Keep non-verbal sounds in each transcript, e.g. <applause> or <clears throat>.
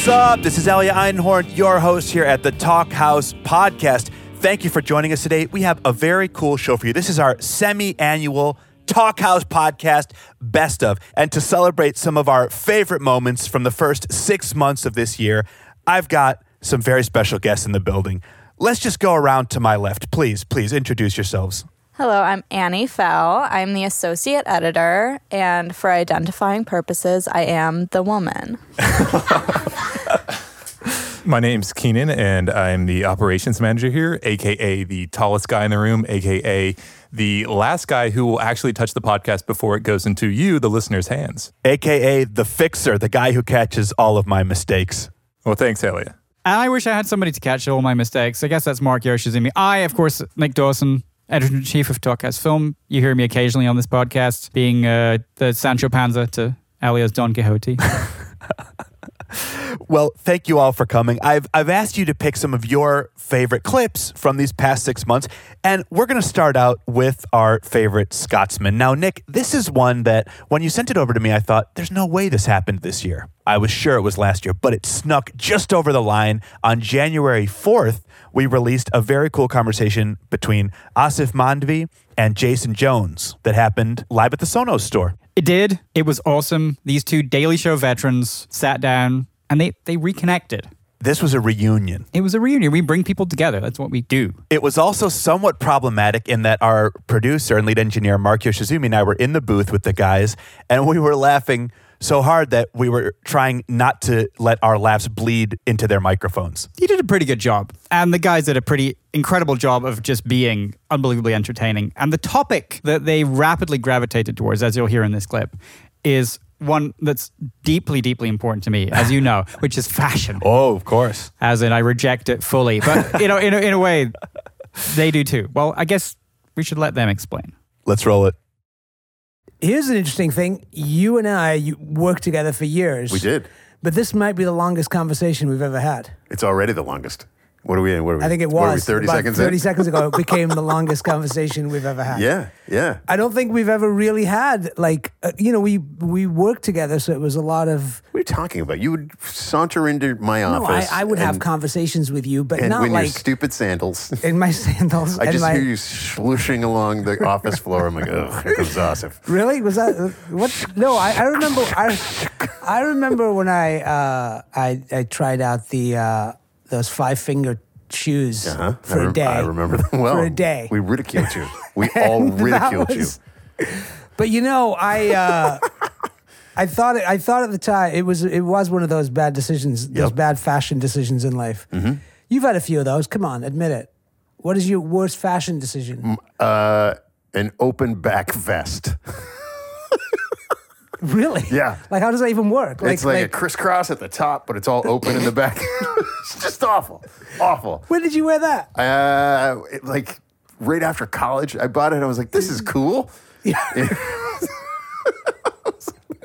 What's up? This is Elia Einhorn, your host here at the Talkhouse Podcast. Thank you for joining us today. We have a very cool show for you. This is our semi annual Talkhouse Podcast Best of. And to celebrate some of our favorite moments from the first six months of this year, I've got some very special guests in the building. Let's just go around to my left. Please, please introduce yourselves. Hello, I'm Annie Fell. I'm the associate editor, and for identifying purposes, I am the woman. <laughs> My name's Keenan, and I'm the operations manager here, aka the tallest guy in the room, aka the last guy who will actually touch the podcast before it goes into you, the listener's hands. AKA the fixer, the guy who catches all of my mistakes. Well, thanks, Elia. And I wish I had somebody to catch all my mistakes. I guess that's Mark Yoshizumi. I, of course, Nick Dawson, editor in chief of Talkhouse Film. You hear me occasionally on this podcast being uh, the Sancho Panza to Elia's Don Quixote. <laughs> Well, thank you all for coming. I've I've asked you to pick some of your favorite clips from these past six months, and we're going to start out with our favorite Scotsman. Now, Nick, this is one that when you sent it over to me, I thought there's no way this happened this year. I was sure it was last year, but it snuck just over the line on January 4th. We released a very cool conversation between Aasif Mandvi and Jason Jones that happened live at the Sonos store. it did. It was awesome. These two Daily Show veterans sat down and they, they reconnected. This was a reunion. It was a reunion. We bring people together. That's what we do. It was also somewhat problematic in that our producer and lead engineer, Mark Yoshizumi, and I were in the booth with the guys, and we were laughing so hard that we were trying not to let our laughs bleed into their microphones. He did a pretty good job. And the guys did a pretty incredible job of just being unbelievably entertaining. And the topic that they rapidly gravitated towards, as you'll hear in this clip, is one that's deeply, deeply important to me, as you know, <laughs> which is fashion. Oh, of course. As in, I reject it fully. But, you know, in a, in a way, they do too. Well, I guess we should let them explain. Let's roll it. Here's an interesting thing. You and I you worked together for years. We did. But this might be the longest conversation we've ever had. It's already the longest. What are we in? What are we? I think it are we, was. 30 About seconds 30 in? seconds ago, it became the <laughs> longest conversation we've ever had. Yeah, yeah. I don't think we've ever really had, like, uh, you know, we we worked together, so it was a lot of. What are you talking about? You would saunter into my office. No, I. I would have conversations with you, but and not when like your stupid sandals. <laughs> in my sandals. I just my, hear you slooshing along the office floor. I'm like, ugh, here comes Aasif. <laughs> Really? Was that what? No, I, I remember. I, I remember when I uh, I I tried out the uh, those five finger shoes Uh-huh. for I a rem- day. I remember them well. For a day. We ridiculed you. We <laughs> all ridiculed you. But you know, I uh, I thought it, I thought at the time it was it was one of those bad decisions, those Yep. Mm-hmm. bad fashion decisions in life. You've had a few of those. Come on, admit it. What is your worst fashion decision? Uh, an open back vest. <laughs> <laughs> Really? Yeah. Like how does that even work? Like, it's like, a crisscross at the top, but it's all open in the back. <laughs> it's just awful. Awful. when did you wear that? Uh, it- like right after college, I bought it. and I was like, "This is cool." <laughs> Yeah.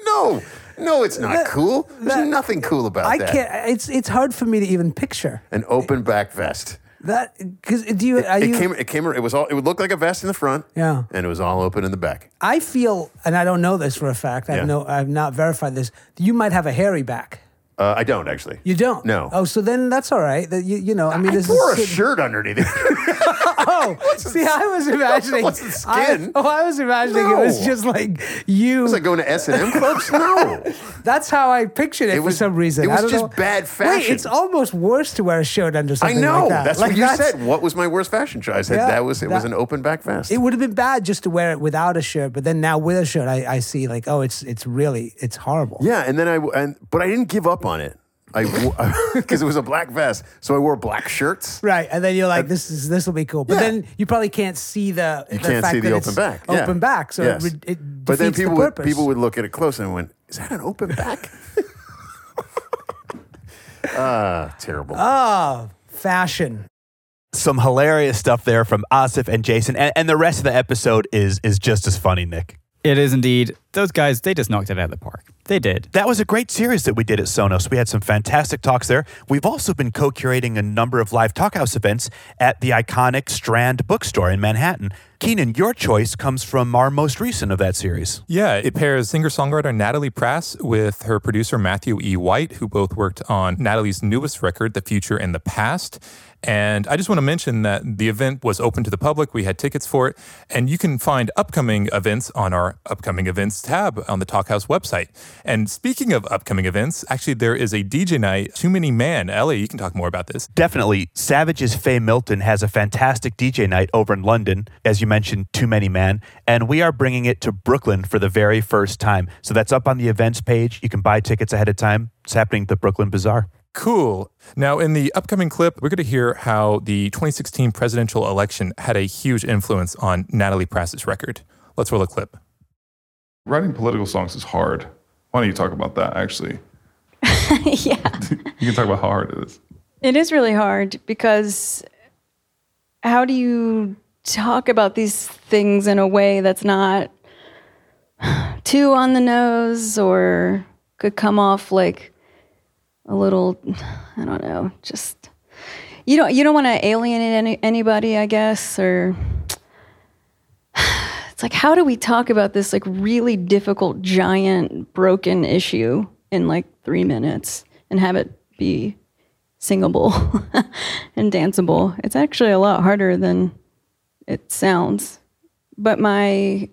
no, no, it's not That- cool. There's that- nothing cool about I that. can't. It's it's hard for me to even picture An open back vest. That because do you? Are It you came. It came. It was all. It would look like a vest in the front. Yeah. And it was all open in the back. I feel, and I don't know this for a fact. I've Yeah. no, I've not verified this. You might have a hairy back. Uh, I don't actually. You don't. No. Oh, so then that's all right. That you, you know, I mean, I this wore a shirt underneath it. <laughs> <laughs> Oh, see, I was <laughs> imagining. What's the I, skin? <laughs> oh, I was imagining it was just like you. was I going to S and M clubs? No. that's how I pictured it, It for some reason. it was I just know. bad Wait, it's almost worse to wear a shirt under I know. like that. That's Like, what you said. What was my worst fashion choice? I said Yeah, that was it was an open back vest. It would have been bad just to wear it without a shirt, but then now with a shirt, I, I see like, oh, it's it's really it's horrible. Yeah, and then I and but I didn't give up on it. I because <laughs> it was a black vest, so I wore black shirts. Right, and then you're like, "This is this will be cool," but Yeah. then you probably can't see the You the can't fact see the open it's back. Yeah. Open back, so Yes. it, re- it but then people the would people would look at it close and went, "Is that an open back?" <laughs> Ah, terrible. oh fashion. Some hilarious stuff there from Aasif and Jason, and, and the rest of the episode is is just as funny, Nick. It is indeed. Those guys, they just knocked it out of the park. They did. That was a great series that we did at Sonos. We had some fantastic talks there. We've also been co curating a number of live Talkhouse events at the iconic Strand bookstore in Manhattan. Keenan, your choice comes from our most recent of that series. Yeah, it pairs singer songwriter Natalie Prass with her producer Matthew E. White, who both worked on Natalie's newest record, The Future and the Past. And I just want to mention that the event was open to the public. We had tickets for it. And you can find upcoming events on our upcoming events tab on the Talkhouse website. And speaking of upcoming events, actually, there is a DJ night, Too Many Man. Elia, you can talk more about this. Definitely. Savages' Fay Milton has a fantastic DJ night over in London, as you mentioned, Too Many Man. And we are bringing it to Brooklyn for the very first time. So that's up on the events page. You can buy tickets ahead of time. It's happening at the Brooklyn Bazaar. Cool. Now, in the upcoming clip, we're going to hear how the 2016 presidential election had a huge influence on Natalie Prass's record. Let's roll a clip. Writing political songs is hard. Why don't you talk about that, actually? <laughs> yeah. <laughs> You can talk about how hard it is. It is really hard because how do you talk about these things in a way that's not <sighs> too on the nose or could come off like a little <sighs> I don't know, just you don't you don't want to alienate any, anybody, I guess, or it's like how do we talk about this like really difficult giant broken issue in like 3 minutes and have it be singable <laughs> and danceable. It's actually a lot harder than it sounds. But my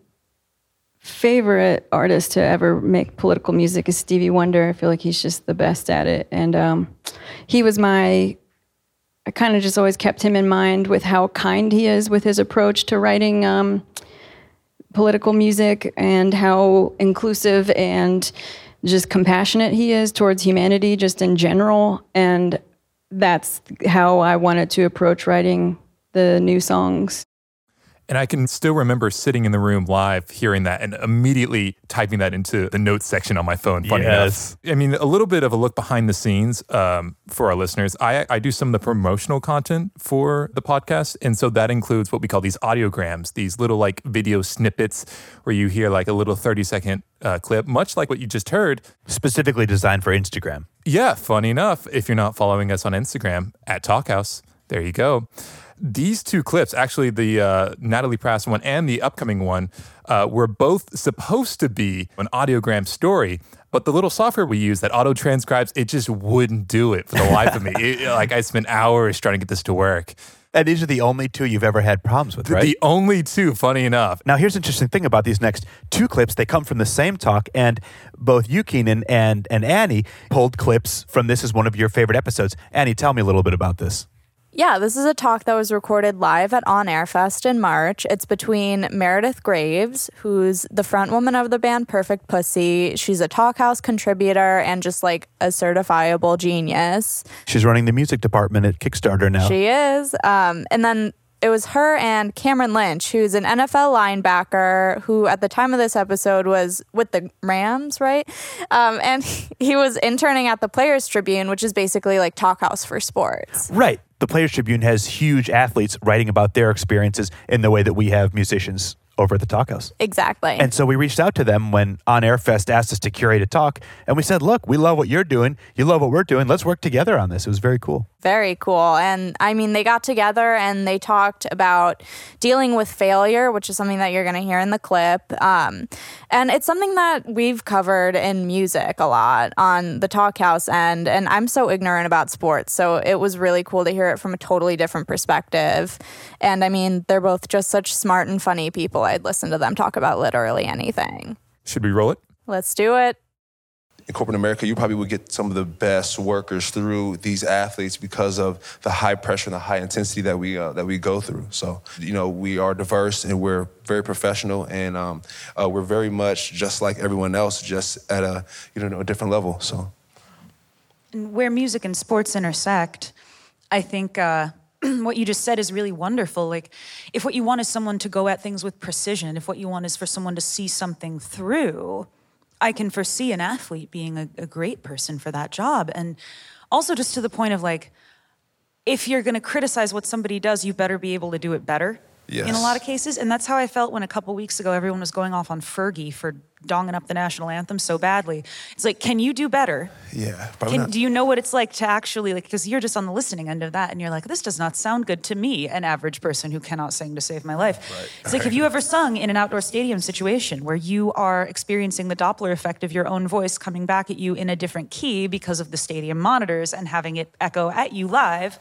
favorite artist to ever make political music is Stevie Wonder. I feel like he's just the best at it. And um, he was my, I kind of just always kept him in mind with how kind he is with his approach to writing um, political music and how inclusive and just compassionate he is towards humanity just in general. And that's how I wanted to approach writing the new songs. And I can still remember sitting in the room live, hearing that, and immediately typing that into the notes section on my phone. Funny Yes. enough. I mean, a little bit of a look behind the scenes um, for our listeners. I, I do some of the promotional content for the podcast. And so that includes what we call these audiograms, these little like video snippets where you hear like a little 30 second uh, clip, much like what you just heard. Specifically designed for Instagram. Yeah, funny enough, if you're not following us on Instagram at Talkhouse, there you go. These two clips, actually the uh, Natalie Prass one and the upcoming one, uh, were both supposed to be an audiogram story, but the little software we use that auto transcribes, it just wouldn't do it for the life of me. <laughs> It- like I spent hours trying to get this to work. And these are the only two you've ever had problems with, The- right? The only two, funny enough. Now, here's the interesting thing about these next two clips. They come from the same talk, and both you, Keenan, and, and Annie pulled clips from this as one of your favorite episodes. Annie, tell me a little bit about this. Yeah, this is a talk that was recorded live at On Air Fest in March. It's between Meredith Graves, who's the front woman of the band Perfect Pussy. She's a Talkhouse contributor and just like a certifiable genius. She's running the music department at Kickstarter now. She is. Um, and then it was her and Cameron Lynch, who's an NFL linebacker who, at the time of this episode, was with the Rams, right? Um, and <laughs> he was interning at the Players Tribune, which is basically like Talkhouse for sports. right. The Players Tribune has huge athletes writing about their experiences in the way that we have musicians over at the Talkhouse. Exactly. And so we reached out to them when On Air Fest asked us to curate a talk, and we said, "Look, we love what you're doing. You love what we're doing. Let's work together on this." It was very cool. Very cool. And I mean, they got together and they talked about dealing with failure, which is something that you're going to hear in the clip. Um, and it's something that we've covered in music a lot on the Talkhouse end. And I'm so ignorant about sports. So it was really cool to hear it from a totally different perspective. And I mean, they're both just such smart and funny people. I'd listen to them talk about literally anything. Should we roll it? Let's do it. in corporate America, you probably would get some of the best workers through these athletes because of the high pressure and the high intensity that we uh, that we go through. So, you know, we are diverse and we're very professional, and um, uh, we're very much just like everyone else, just at a you know a different level. So. And where music and sports intersect, I think uh, <clears throat> what you just said is really wonderful. Like, if what you want is someone to go at things with precision, if what you want is for someone to see something through, I can foresee an athlete being a, a great person for that job. And also, just to the point of like, if you're going to criticize what somebody does, you better be able to do it better. In a lot of cases, and that's how I felt when a couple weeks ago everyone was going off on Fergie for donging up the national anthem so badly. It's like, can you do better? Yeah. Can, not- do you know what it's like to actually like? Because you're just on the listening end of that, and you're like, this does not sound good to me, an average person who cannot sing to save my life. It's like, have you ever sung in an outdoor stadium situation where you are experiencing the Doppler effect of your own voice coming back at you in a different key because of the stadium monitors and having it echo at you live?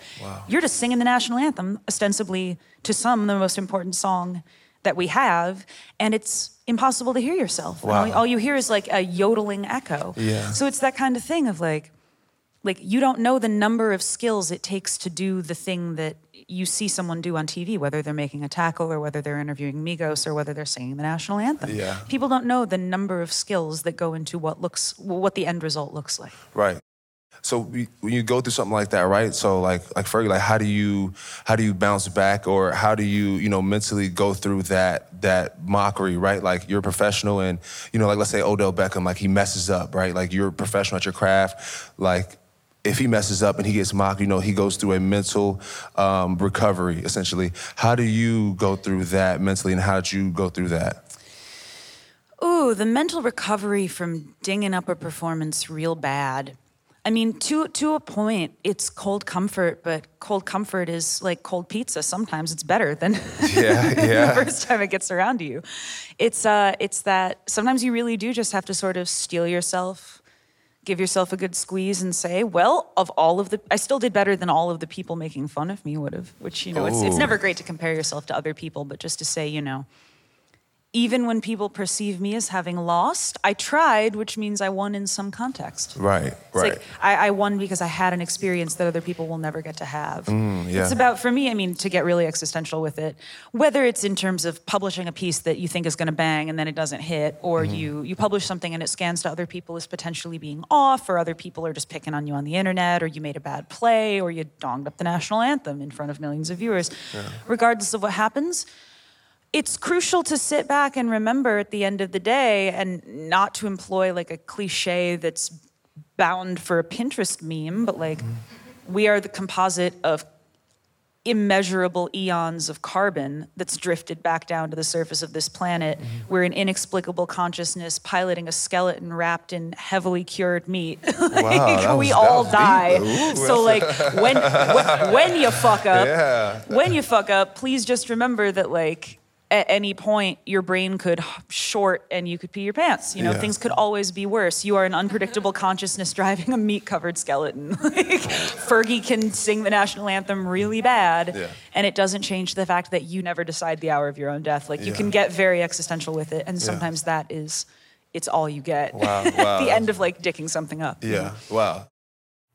You're just singing the national anthem, ostensibly to some the most important song that we have, and it's impossible to hear yourself. And all- Wow. all you hear is like a yodeling echo. Yeah. So it's that kind of thing of like, like you don't know the number of skills it takes to do the thing that you see someone do on TV, whether they're making a tackle or whether they're interviewing Migos or whether they're singing the national anthem. Yeah. People don't know the number of skills that go into what looks what the end result looks like. Right. So when you go through something like that, right? So like like Fergie, like how do you how do you bounce back or how do you you know mentally go through that that mockery, right? Like you're a professional and you know like let's say Odell Beckham, like he messes up, right? Like you're a professional at your craft, like. If he messes up and he gets mocked, you know, he goes through a mental um, recovery, essentially. How do you go through that mentally, and how did you go through that? Ooh, the mental recovery from dinging up a performance real bad. I mean, to to a point, it's cold comfort, but cold comfort is like cold pizza. Sometimes it's better than <laughs> Yeah, <laughs> the first time it gets around to you. It's uh, it's that sometimes you really do just have to sort of steel yourself, give yourself a good squeeze, and say, well, of all of the, I still did better than all of the people making fun of me would have. Which you know, it's it's never great to compare yourself to other people, but just to say, you know even when people perceive me as having lost, I tried, which means I won in some context. Right, It's right. like I, I won because I had an experience that other people will never get to have. Mm, yeah. It's about, for me, I mean, to get really existential with it, whether it's in terms of publishing a piece that you think is going to bang and then it doesn't hit, or Mm-hmm. you you publish something and it scans to other people as potentially being off, or other people are just picking on you on the internet, or you made a bad play, or you donged up the national anthem in front of millions of viewers. Regardless of what happens, it's crucial to sit back and remember at the end of the day and not to employ like a cliche that's bound for a Pinterest meme, but like we are the composite of immeasurable eons of carbon that's drifted back down to the surface of this planet. We're an inexplicable consciousness piloting a skeleton wrapped in heavily cured meat. <laughs> Like, we all die. Ooh. So like when, when when you fuck up, <laughs> Yeah. when you fuck up, please just remember that like at any point your brain could short and you could pee your pants. You know, Yeah. things could always be worse. You are an unpredictable consciousness <laughs> driving a meat-covered skeleton. <laughs> like, Fergie can sing the national anthem really bad, Yeah. and it doesn't change the fact that you never decide the hour of your own death. Like you Yeah. can get very existential with it, and sometimes that is it's all you get. Wow, <laughs> at wow. the end of like dicking something up. Yeah. Wow.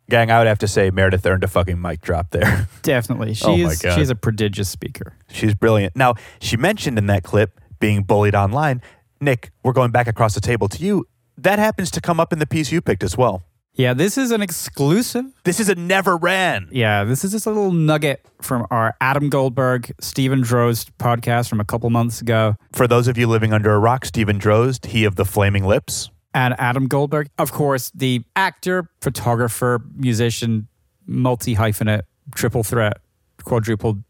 Gang, I would have to say Meredith earned a fucking mic drop there. <laughs> Definitely. She's, Oh my God. she's a prodigious speaker. She's brilliant. Now, she mentioned in that clip being bullied online. Nick, we're going back across the table to you. That happens to come up in the piece you picked as well. Yeah, this is an exclusive. This is a never ran. Yeah, this is just a little nugget from our Adam Goldberg, Steven Drozd podcast from a couple months ago. For those of you living under a rock, Steven Drozd, he of the Flaming Lips. And Adam Goldberg, of course, the actor, photographer, musician, multi hyphenate, triple threat, quadruple,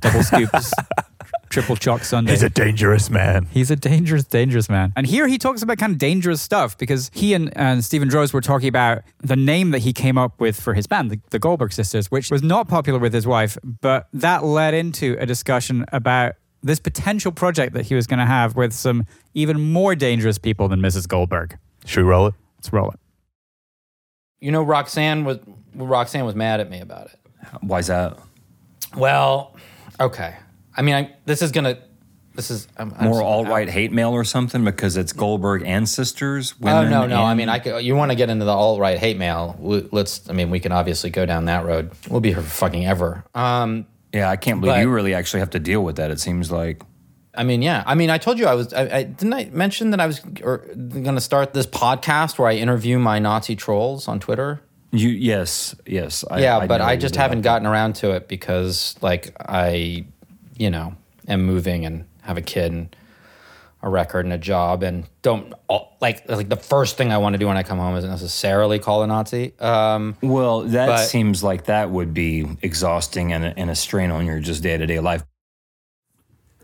double scoops, <laughs> triple chalk Sunday. He's a dangerous man. He's a dangerous, dangerous man. And here he talks about kind of dangerous stuff because he and, and Steven Drozd were talking about the name that he came up with for his band, the, the Goldberg Sisters, which was not popular with his wife, but that led into a discussion about this potential project that he was going to have with some even more dangerous people than Mrs. Goldberg. Should we roll it? Let's roll it. You know, Roxanne was Roxanne was mad at me about it. Why's that? Well, okay. I mean, I, this is gonna. This is I'm, I'm More so- alt right hate mail or something because it's Goldberg and sisters. Oh Women no, no. I mean, I could, you want to get into the alt right hate mail? we- Let's. I mean, we can obviously go down that road. We'll be here for fucking ever. Um, yeah, I can't believe but- you really actually have to deal with that. It seems like. I mean, yeah. I mean, I told you I was. I, I didn't I mention that I was going to start this podcast where I interview my Nazi trolls on Twitter. You yes yes I, yeah, but I just haven't gotten around to it because, like, I, you know, am moving and have a kid and a record and a job and don't like like the first thing I want to do when I come home isn't necessarily call a Nazi. Um, Well, that but- seems like that would be exhausting and a, and a strain on your just day to day life.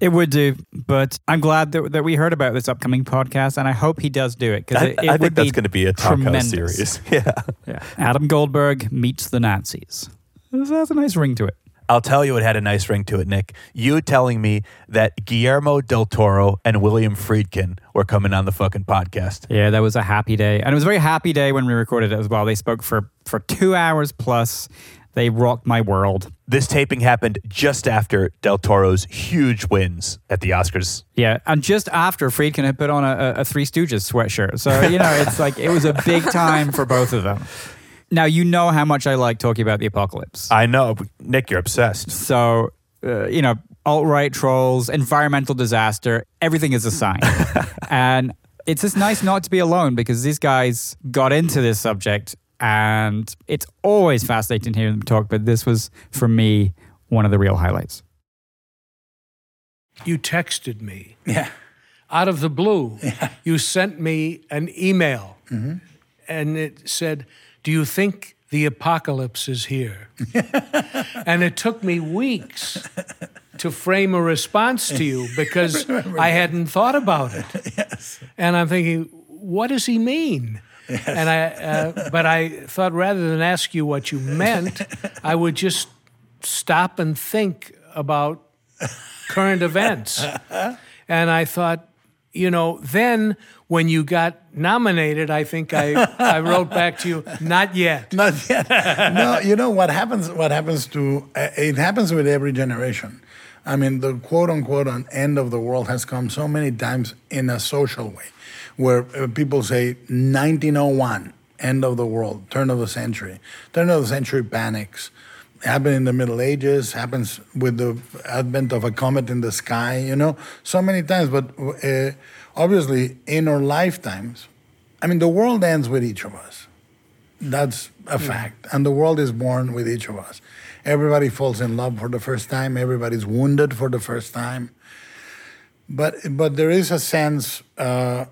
It would do, but I'm glad that, that we heard about this upcoming podcast, and I hope he does do it because I, it, it I think that's going to be a tremendous. series. <laughs> Yeah. Yeah. Adam Goldberg meets the Nazis. This has a nice ring to it. I'll tell you, it had a nice ring to it, Nick. You telling me that Guillermo del Toro and William Friedkin were coming on the fucking podcast. Yeah, that was a happy day, and it was a very happy day when we recorded it as well. They spoke for for two hours plus. They rocked my world. This taping happened just after Del Toro's huge wins at the Oscars. Yeah, and just after Friedkin had put on a, a- Three Stooges sweatshirt, so you know it's like it was a big time for both of them. Now you know how much I like talking about the apocalypse. I know, Nick, you're obsessed. So uh, you know, alt right trolls, environmental disaster, everything is a sign, <laughs> and it's just nice not to be alone because these guys got into this subject, and it's always fascinating hearing them talk. But this was for me one of the real highlights. You texted me. Yeah. Out of the blue, <laughs> you sent me an email Mm-hmm. and it said, Do you think the apocalypse is here? <laughs> and it took me weeks to frame a response to you <laughs> because I hadn't thought about it. yes. And I'm thinking, what does he mean? And I, uh, but I thought rather than ask you what you meant, <laughs> I would just stop and think about current events. And I thought, you know, then when you got nominated, I think I, I wrote back to you, not yet. <laughs> Not yet. no, you know what happens? What happens to uh, it happens with every generation. I mean, the quote unquote end of the world has come so many times in a social way, where uh, people say 1901, end of the world, turn of the century, turn of the century panics. Happened in the Middle Ages, happens with the advent of a comet in the sky, you know, so many times. But uh, obviously, in our lifetimes, I mean, the world ends with each of us. That's a fact. And the world is born with each of us. Everybody falls in love for the first time, everybody's wounded for the first time. But, but there is a sense uh,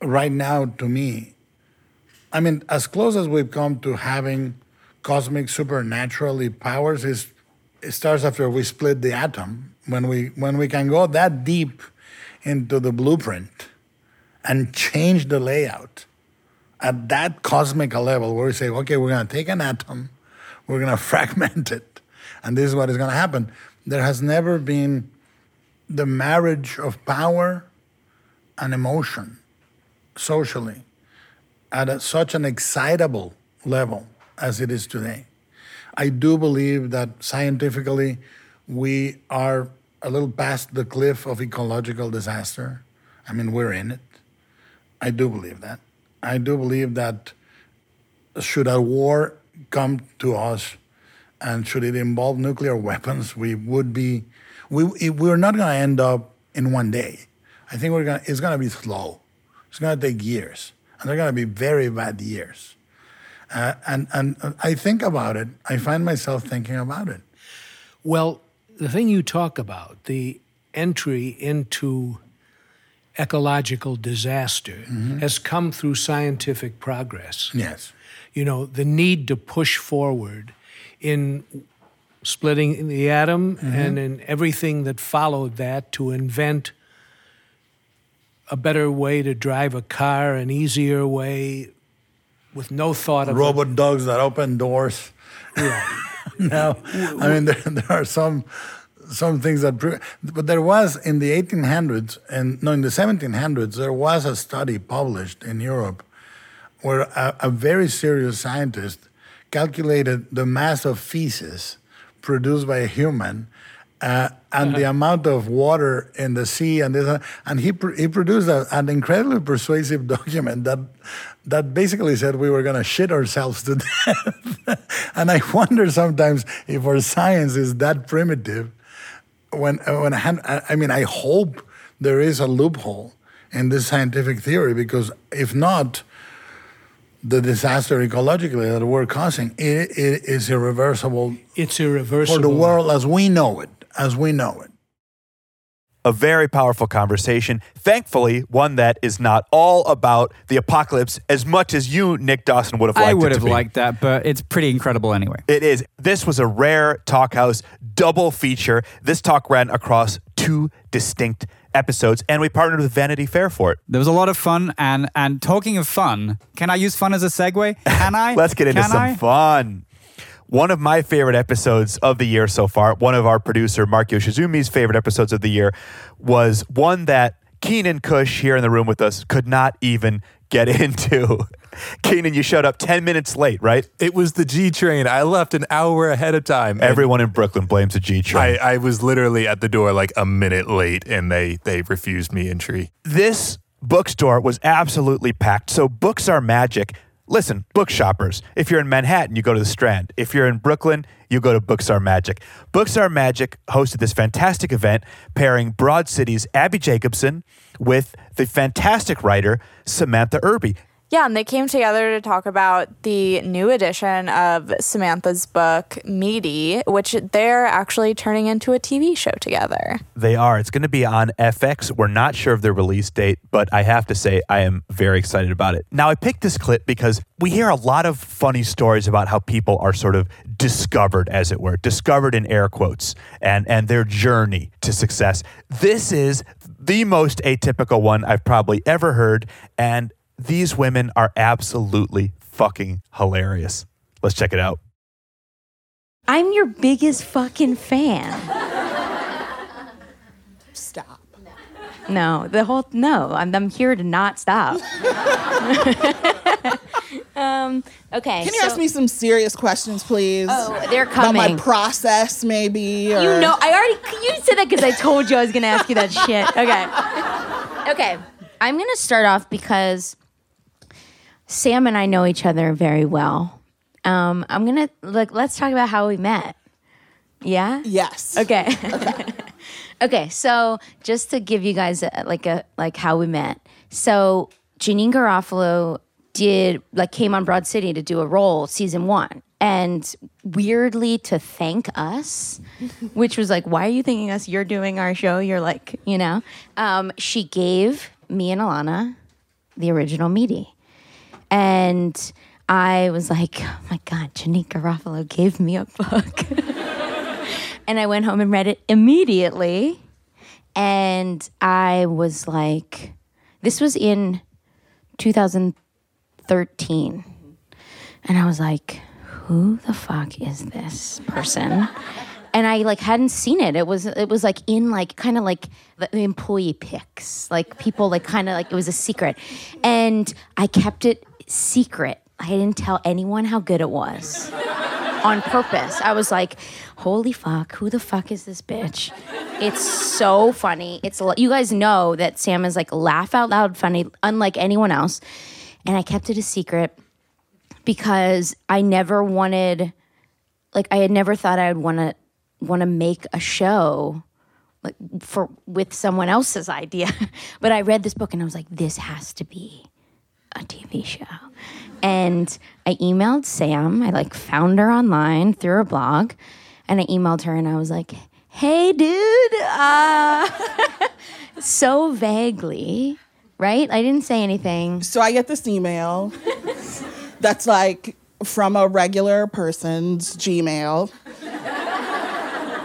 right now to me, I mean, as close as we've come to having cosmic supernaturally powers is it starts after we split the atom. When we when we can go that deep into the blueprint and change the layout at that cosmic level where we say okay we're going to take an atom we're going <laughs> to fragment it and this is what is going to happen. There has never been the marriage of power and emotion socially at a, such an excitable level as it is today. I do believe that scientifically we are a little past the cliff of ecological disaster. I mean, we're in it. I do believe that. I do believe that should a war come to us and should it involve nuclear weapons, we would be, we, we're not going to end up in one day. I think we're to, it's going to be slow. It's going to take years. And they're going to be very bad years. Uh, and, and uh, I think about it. I find myself thinking about it. Well, the thing you talk about, the entry into ecological disaster, has come through scientific progress. Yes. You know, the need to push forward in splitting the atom and in everything that followed that to invent a better way to drive a car, an easier way with no thought of it. Robot dogs that open doors. Yeah. <laughs> no, I mean there, there are some some things that, but there was in the 1800s and no, in the 1700s there was a study published in Europe where a, a very serious scientist calculated the mass of feces produced by a human uh, and the amount of water in the sea and this, and he pr- he produced a, an incredibly persuasive <laughs> document that that basically said we were going to shit ourselves to <laughs> death. and I wonder sometimes if our science is that primitive. When when I I mean I hope there is a loophole in this scientific theory because if not, the disaster ecologically that we're causing it, it is irreversible It's irreversible. for the world as we know it, as we know it. A very powerful conversation. Thankfully, one that is not all about the apocalypse as much as you, Nick Dawson, would have liked I it would to have be. liked that, but it's pretty incredible anyway. It is. This was a rare Talkhouse double feature. This talk ran across two two distinct episodes, and we partnered with Vanity Fair for it. There was a lot of fun, and and talking of fun, can I use fun as a segue? Can <laughs> I? Let's get into Can some I? fun. One of my favorite episodes of the year so far, one of our producer, Mark Yoshizumi's favorite episodes of the year, was one that Keenan Kush here in the room with us could not even get <laughs> into. Keenan, you showed up 10 minutes late, right? It was the G train. I left an hour ahead of time. Everyone in Brooklyn blames the G train. I, I was literally at the door like a minute late and they they refused me entry. this bookstore was absolutely packed. So books are magic. Listen, book shoppers, if you're in Manhattan, you go to the Strand. If you're in Brooklyn, you go to Books Are Magic. Books Are Magic hosted this fantastic event pairing Broad City's Abbi Jacobson with the fantastic writer Samantha Irby. Yeah, and they came together to talk about the new edition of Samantha's book, Meaty, which they're actually turning into a TV show together. They are. It's going to be on FX. We're not sure of their release date, but I have to say I am very excited about it. Now, I picked this clip because we hear a lot of funny stories about how people are sort of discovered, as it were, discovered in air quotes, and, and their journey to success. This is the most atypical one I've probably ever heard, and these women are absolutely fucking hilarious. Let's check it out. I'm your biggest fucking fan. Stop. No, the whole no. I'm, I'm here to not stop. <laughs> um, okay. Can you so- ask me some serious questions, please? Oh, they're coming. About my process, maybe. Or... You know, I already you said that because I told you I was gonna ask you that shit. Okay. Okay. I'm gonna start off because Sam and I know each other very well. Um, I'm gonna like let's talk about how we met. Yeah. Yes. Okay. <laughs> okay. So just to give you guys a, like a like how we met. So Janeane Garofalo did like came on Broad City to do a role season one. And weirdly to thank us, <laughs> which was like, why are you thanking us? You're doing our show. You're like, you know, um, she gave me and Ilana the original meaty. And I was like, oh my God, Janeane Garofalo gave me a book. <laughs> and I went home and read it immediately. And I was like, this was in 2013. And I was like, who the fuck is this person? and I like hadn't seen it. It was it was like in like kind of like the employee pics, like people like kind of like it was a secret, and I kept it secret. I didn't tell anyone how good it was on purpose. I was like, holy fuck, who the fuck is this bitch? It's so funny. It's you guys know that Sam is like laugh out loud funny, unlike anyone else, and I kept it a secret because I never wanted like I had never thought I would want to want to make a show like for with someone else's idea. <laughs> but I read this book and I was like this has to be a TV show. And I emailed Sam. I like found her online through her blog and I emailed her and I was like, "Hey dude, uh <laughs> so vaguely, right? I didn't say anything. So I get this email <laughs> that's like from a regular person's Gmail.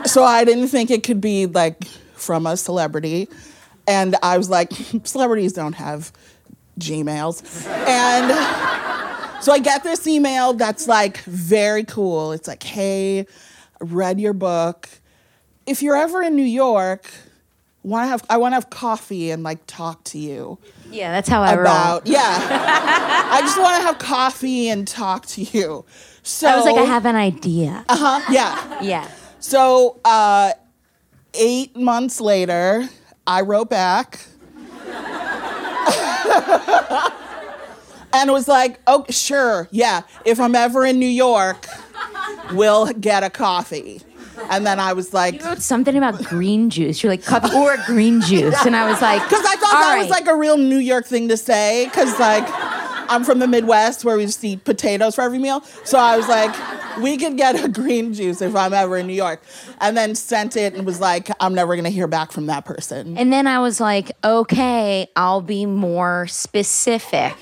So I didn't think it could be like from a celebrity. And I was like, <laughs> celebrities don't have Gmails. And so I get this email that's like very cool. It's like, hey, read your book. If you're ever in New York, want to have I want to have coffee and like talk to you Yeah, that's how I roll. about yeah. I just want to have coffee and talk to you. So I was like, I have an idea. Uh huh. Yeah. Yeah. So uh, eight months later, I wrote back. <laughs> and was like, oh, sure, yeah. If I'm ever in New York, we'll get a coffee. And then I was like, You wrote something about green juice. You're like coffee or green juice, and I was <laughs> like, because I thought that was like a real New York thing to say. Because like I'm from the Midwest where we just eat potatoes for every meal. So I was like, we could get a green juice if I'm ever in New York. And then sent it and was like, I'm never gonna hear back from that person. And then I was like, okay, I'll be more specific.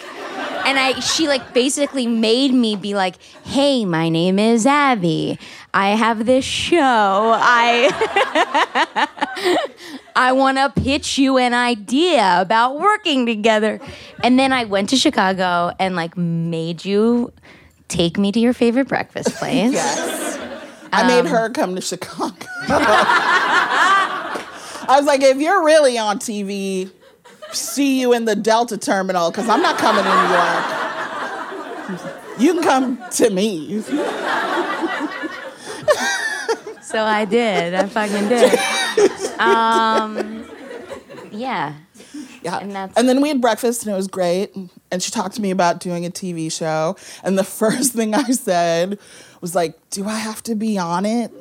And and I she like basically made me be like, "Hey, my name is Abbi. I have this show. I <laughs> I want to pitch you an idea about working together." And then I went to Chicago and like made you take me to your favorite breakfast place. Yes. I made Um, her come to Chicago. I was like, if you're really on TV, see you in the Delta terminal because I'm not coming to New York. You can come to me. So I did. I fucking did. <laughs> Um, yeah. Yeah. And, then we had breakfast and it was great. And she talked to me about doing a TV show. And the <laughs> first thing I said was like, Do I have to be on it?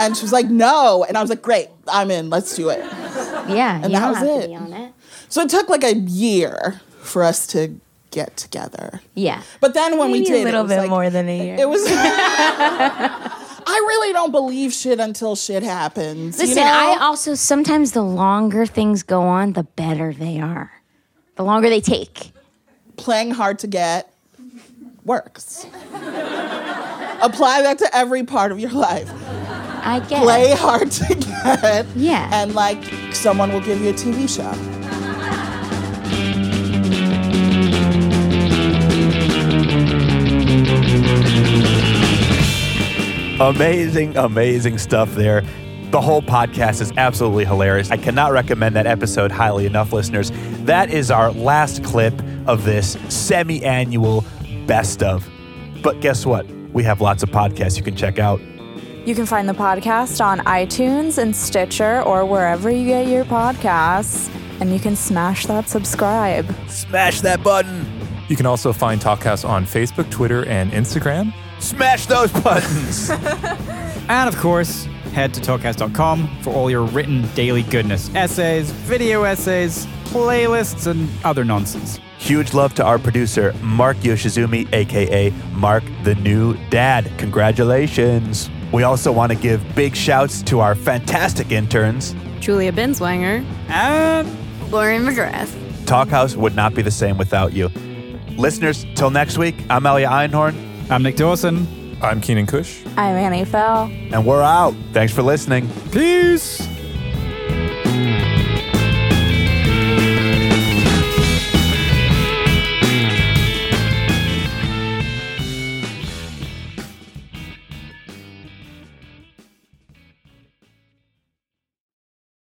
And she was like, No. And I was like, Great, I'm in. Let's do it. Yeah. And you that don't was have it. to be on it. So it took like a year for us to get together. Yeah. But then when we did, a it little was bit like- more than a year. It was. <laughs> <laughs> I really don't believe shit until shit happens. you Listen, know? I also sometimes the longer things go on, the better they are. The longer they take. playing hard to get works. Apply that to every part of your life. I get Play hard to get. Yeah. And like someone will give you a TV show. Amazing, amazing stuff there. The whole podcast is absolutely hilarious. I cannot recommend that episode highly enough, listeners. That is our last clip of this semi annual best of. But guess what? We have lots of podcasts you can check out. You can find the podcast on iTunes and Stitcher or wherever you get your podcasts. And you can smash that subscribe. Smash that button. You can also find Talkhouse on Facebook, Twitter, and Instagram. Smash those buttons. <laughs> And of course, head to talkcast.com for all your written daily goodness essays, video essays, playlists, and other nonsense. Huge love to our producer, Mark Yoshizumi, aka Mark the New Dad. Congratulations. We also want to give big shouts to our fantastic interns. Julia Binswanger. And Lauren McGrath. Talkhouse would not be the same without you. Listeners, till next week, I'm Elia Einhorn. I'm Nick Dawson. I'm Keenan Kush. I'm Annie Fell. And we're out. Thanks for listening. Peace.